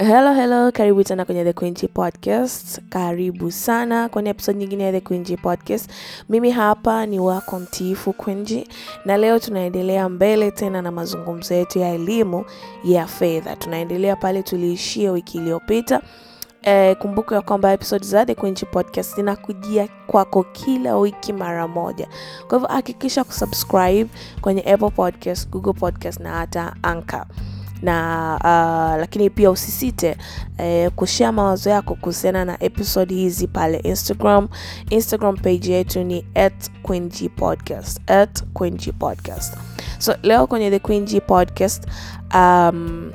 Hello, hello, karibu tena kwenye The Queen Podcast. Karibu sana kwenye episode nyingine ya The Queen Podcast. Mimi hapa ni wako mtiifu Queen na leo tunaendelea mbele tena na mazungumzo yetu ya elimu ya fedha. Tunaendelea pale tuliishia wiki iliyopita. Eh, kumbuka ya kwamba episode za The Queen Podcast zinakujia kwako kila wiki mara moja. Kwa hivyo hakikisha kusubscribe kwenye Apple Podcast, Google Podcast na hata Anchor na uh, lakini pia usisite eh, kushare mawazo yako kuhusiana na episode hizi pale Instagram. Instagram page yetu ni at Podcast. So leo kwenye the Queen Podcast um,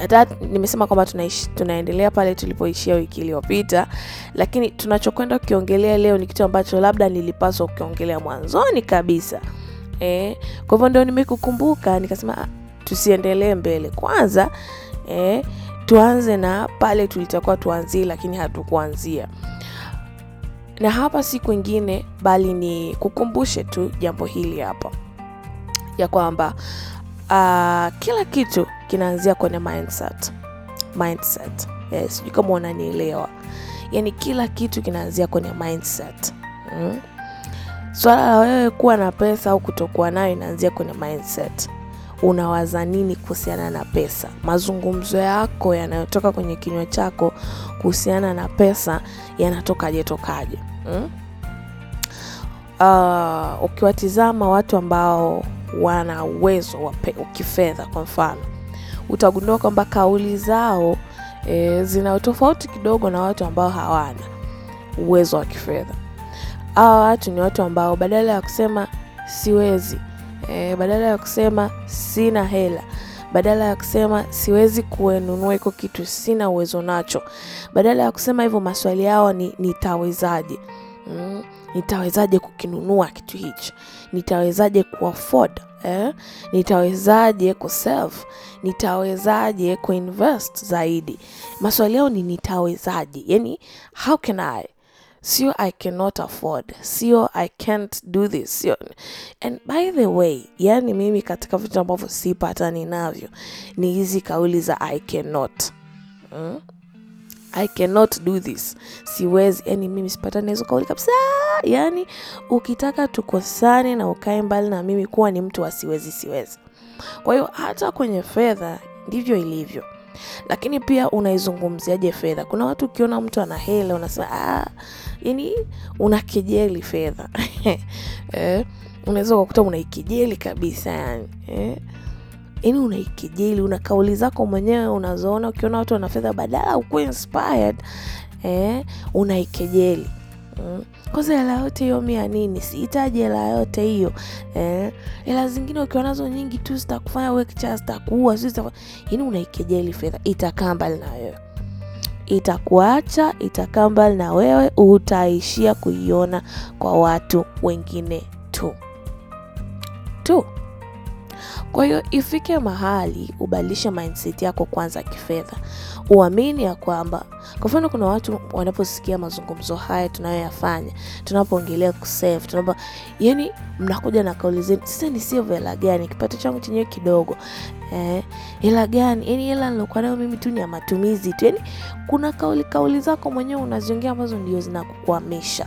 hata nimesema kwamba tunaendelea pale tulipoishia wiki iliyopita, lakini tunachokwenda kukiongelea leo ni kitu ambacho labda nilipaswa kukiongelea mwanzoni kabisa eh. Kwa hivyo ndio nimekukumbuka nikasema tusiendelee mbele kwanza eh, tuanze na pale tulitakuwa tuanzie, lakini hatukuanzia. Na hapa si kwingine bali ni kukumbushe tu jambo hili hapa ya kwamba uh, kila kitu kinaanzia kwenye mindset. Mindset. Yes, sijui kama unanielewa. Yaani kila kitu kinaanzia kwenye mindset. Mm. Swala la wewe kuwa na pesa au kutokuwa nayo inaanzia kwenye mindset. Unawaza nini kuhusiana na pesa? Mazungumzo yako yanayotoka kwenye kinywa chako kuhusiana na pesa yanatokaje tokaje? hmm? Uh, ukiwatizama watu ambao wana uwezo wa kifedha kwa mfano, utagundua kwamba kauli zao e, zina tofauti kidogo na watu ambao hawana uwezo wa kifedha. Hawa watu ni watu ambao badala ya kusema siwezi, e, badala ya kusema sina hela, badala ya kusema siwezi kununua iko kitu, sina uwezo nacho, badala ya kusema hivyo, maswali yao ni nitawezaje? mm, nitawezaje kukinunua kitu hichi? Nitawezaje kuafford eh? Nitawezaje kusave? Nitawezaje kuinvest zaidi? Maswali yao ni nitawezaje, yani how can I sio I cannot afford, sio I can't do this, sio. And by the way, yani mimi katika vitu ambavyo sipatani navyo ni hizi kauli za I cannot hmm? I cannot do this, siwezi. Yani mimi sipatani hizo kauli kabisa. Yani ukitaka tukosane na ukae mbali na mimi, kuwa ni mtu asiwezi, siwezi. Kwa hiyo hata kwenye fedha ndivyo ilivyo, lakini pia unaizungumziaje fedha? Kuna watu ukiona mtu ana hela unasema ah, yani unakejeli fedha eh, unaweza ukakuta unaikejeli kabisa yani eh yani unaikejeli, una kauli zako mwenyewe unazoona. Ukiona watu wana fedha, badala ukuwe inspired eh, unaikejeli mm. Kwanza hela yote hiyo mia nini? Sihitaji hela yote hiyo eh. Hela zingine ukiwa nazo nyingi tu zitakufanya wewe kichaa, zitakuua? Yani unaikejeli fedha, itakaa mbali na wewe, itakuacha, itakaa mbali na wewe, utaishia kuiona kwa watu wengine tu tu. Kwa hiyo ifike mahali ubadilishe mindset yako kwanza kifedha, uamini ya kwamba, kwa mfano, kuna watu wanaposikia mazungumzo haya tunayoyafanya, tunapoongelea kusave, tunapo yani, mnakuja na kauli zenu, sasa ni save hela gani, kipato changu chenyewe kidogo eh, hela gani? Yani hela nilokuwa nayo mimi tu ni ya matumizi tu. Yani kuna kauli kauli zako mwenyewe unaziongea ambazo ndio zinakukwamisha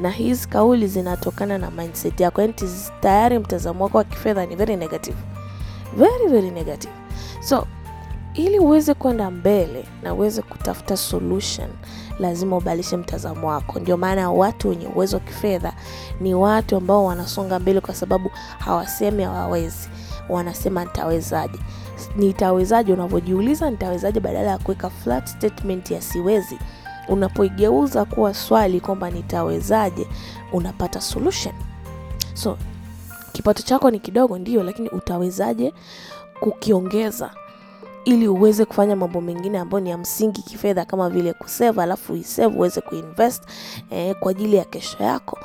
na hizi kauli zinatokana na mindset yako, yaani tayari mtazamo wako wa kifedha ni very negative, very very negative. So ili uweze kwenda mbele na uweze kutafuta solution, lazima ubadilishe mtazamo wako. Ndio maana watu wenye uwezo wa kifedha ni watu ambao wanasonga mbele, kwa sababu hawasemi hawawezi, wanasema nitawezaje. Nitawezaje? Unavyojiuliza nitawezaje, badala ya kuweka flat statement ya siwezi unapoigeuza kuwa swali kwamba nitawezaje, unapata solution. So kipato chako ni kidogo ndio, lakini utawezaje kukiongeza ili uweze kufanya mambo mengine ambayo ni ya msingi kifedha, kama vile kuseva, alafu isave uweze kuinvest eh, kwa ajili ya kesho yako.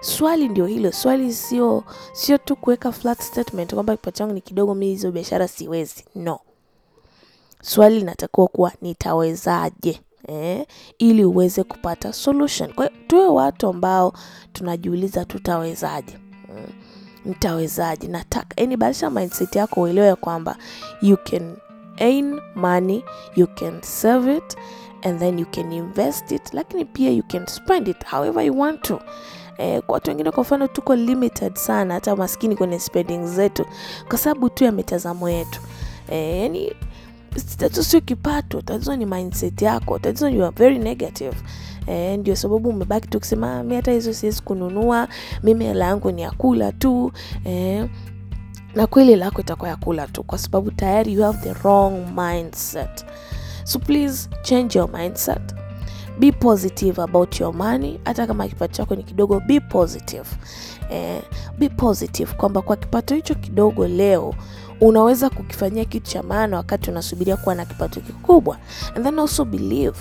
Swali ndio hilo. Swali sio sio tu kuweka flat statement kwamba kipato changu ni kidogo, mimi hizo biashara siwezi. No, swali linatakiwa kuwa nitawezaje eh, ili uweze kupata solution. Kwa hiyo tuwe watu ambao tunajiuliza tutawezaje, mm, nitawezaje, nataka yani, badilisha mindset yako uelewe kwamba you can earn money you can save it and then you can invest it lakini pia you can spend it however you want to. Eh, kwa watu wengine kwa mfano tuko limited sana hata maskini kwenye spending zetu kwa sababu tu ya mitazamo yetu. Eh, yani tatizo sio kipato tatizo ni mindset yako tatizo you are very negative. Eh, ndio sababu umebaki tu kusema mi hata hizo siwezi kununua mimi hela yangu ni ya kula tu. Eh, na kweli lako itakuwa ya kula tu kwa sababu tayari you have the wrong mindset. So please change your mindset be positive about your money. Hata kama kipato chako ni kidogo be positive. Eh, be positive kwamba kwa kipato hicho kidogo leo unaweza kukifanyia kitu cha maana wakati unasubiria kuwa na kipato kikubwa. And then also believe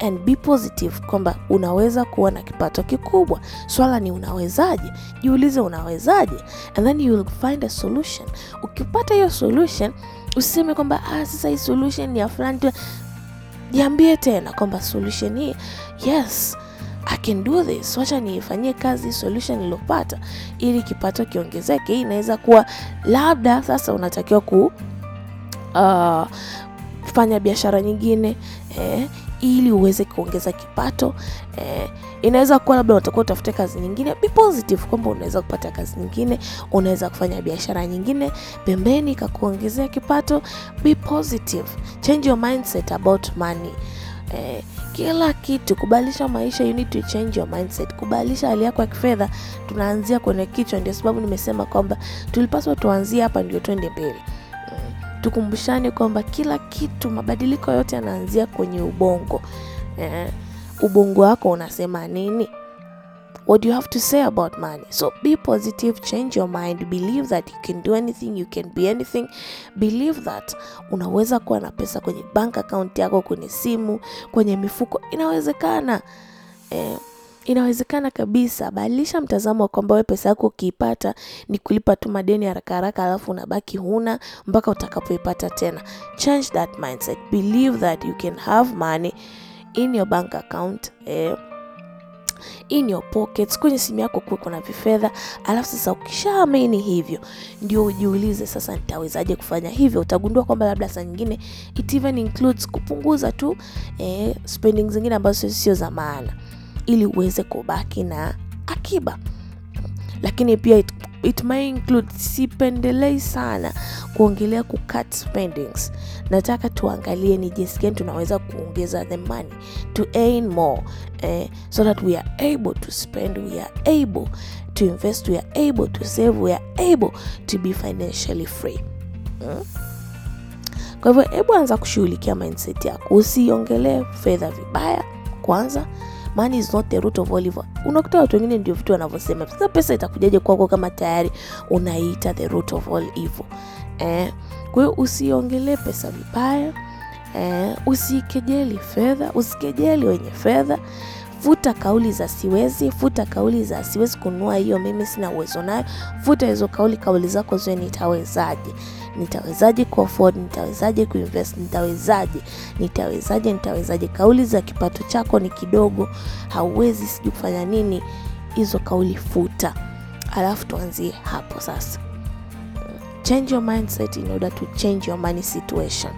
and be positive kwamba unaweza kuwa na kipato kikubwa. Swala ni unawezaje? Jiulize unawezaje? And then you will find a solution. Ukipata hiyo solution usiseme kwamba ah, sasa hii solution ni ya fulani jiambie tena kwamba solution hii yes I can do this, wacha niifanyie kazi solution nilopata ili kipato kiongezeke. Hii inaweza kuwa labda sasa unatakiwa ku uh, fanya biashara nyingine eh, ili uweze kuongeza kipato eh, inaweza kuwa labda unatakiwa utafute kazi nyingine. Be positive kwamba unaweza kupata kazi nyingine, unaweza kufanya biashara nyingine pembeni ikakuongezea kipato. Be positive, change your mindset about money eh, kila kitu kubadilisha maisha, you need to change your mindset. Kubadilisha hali yako ya kifedha, tunaanzia kwenye kichwa. Ndio sababu nimesema kwamba tulipaswa tuanzie hapa ndio twende mbele. Tukumbushane kwamba kila kitu, mabadiliko yote yanaanzia kwenye ubongo. Eh, ubongo wako unasema nini? What do you have to say about money? So be positive, change your mind, believe that you can do anything, you can be anything. Believe that unaweza kuwa na pesa kwenye bank account yako, kwenye simu, kwenye mifuko. Inawezekana eh, inawezekana kabisa. Badilisha mtazamo wa kwamba wewe pesa yako ukiipata ni kulipa tu madeni haraka haraka, alafu unabaki huna mpaka utakapoipata tena. Change that mindset. Believe that you can have money in your bank account eh, in your pockets, kwenye simu yako kuwe kuna vifedha. Alafu sasa ukishaamini hivyo, ndio ujiulize sasa, nitawezaje kufanya hivyo? Utagundua kwamba labda saa nyingine it even includes kupunguza tu eh, spending zingine ambazo sio za maana, ili uweze kubaki na akiba. Lakini pia it, it may include, sipendelei sana kuongelea ku cut spendings. Nataka tuangalie ni jinsi gani tunaweza kuongeza the money to earn more eh, so that we are able to spend, we are able to invest, we are able to save, we are able to be financially free hmm? Kwa hivyo hebu anza kushughulikia mindset yako, usiongelee fedha vibaya kwanza. Money is not the root of all evil. Unakuta watu wengine ndio vitu wanavyosema, sasa pesa itakujaje kwako kama tayari unaita the root of all evil eh? Kwa hiyo usiongelee pesa vibaya eh, usikejeli fedha, usikejeli wenye fedha. Futa kauli za siwezi, futa kauli za siwezi kununua hiyo, mimi sina uwezo nayo. Futa hizo kauli, kauli zako ziwe nitawezaje, nitawezaje ku afford, nitawezaje kuinvest, nitawezaje, nitawezaje, nitawezaje. Kauli za kipato chako ni kidogo, hauwezi, sijui kufanya nini, hizo kauli futa, alafu tuanzie hapo sasa. Change your mindset in order to change your money situation.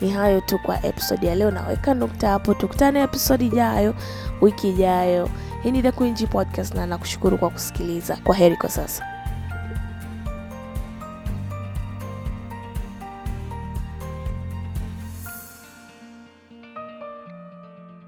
Ni hayo tu kwa episode ya leo, naweka nukta hapo. Tukutane episode ijayo, wiki ijayo. Hii ni The Queen G Podcast na nakushukuru kwa kusikiliza. Kwa heri kwa sasa.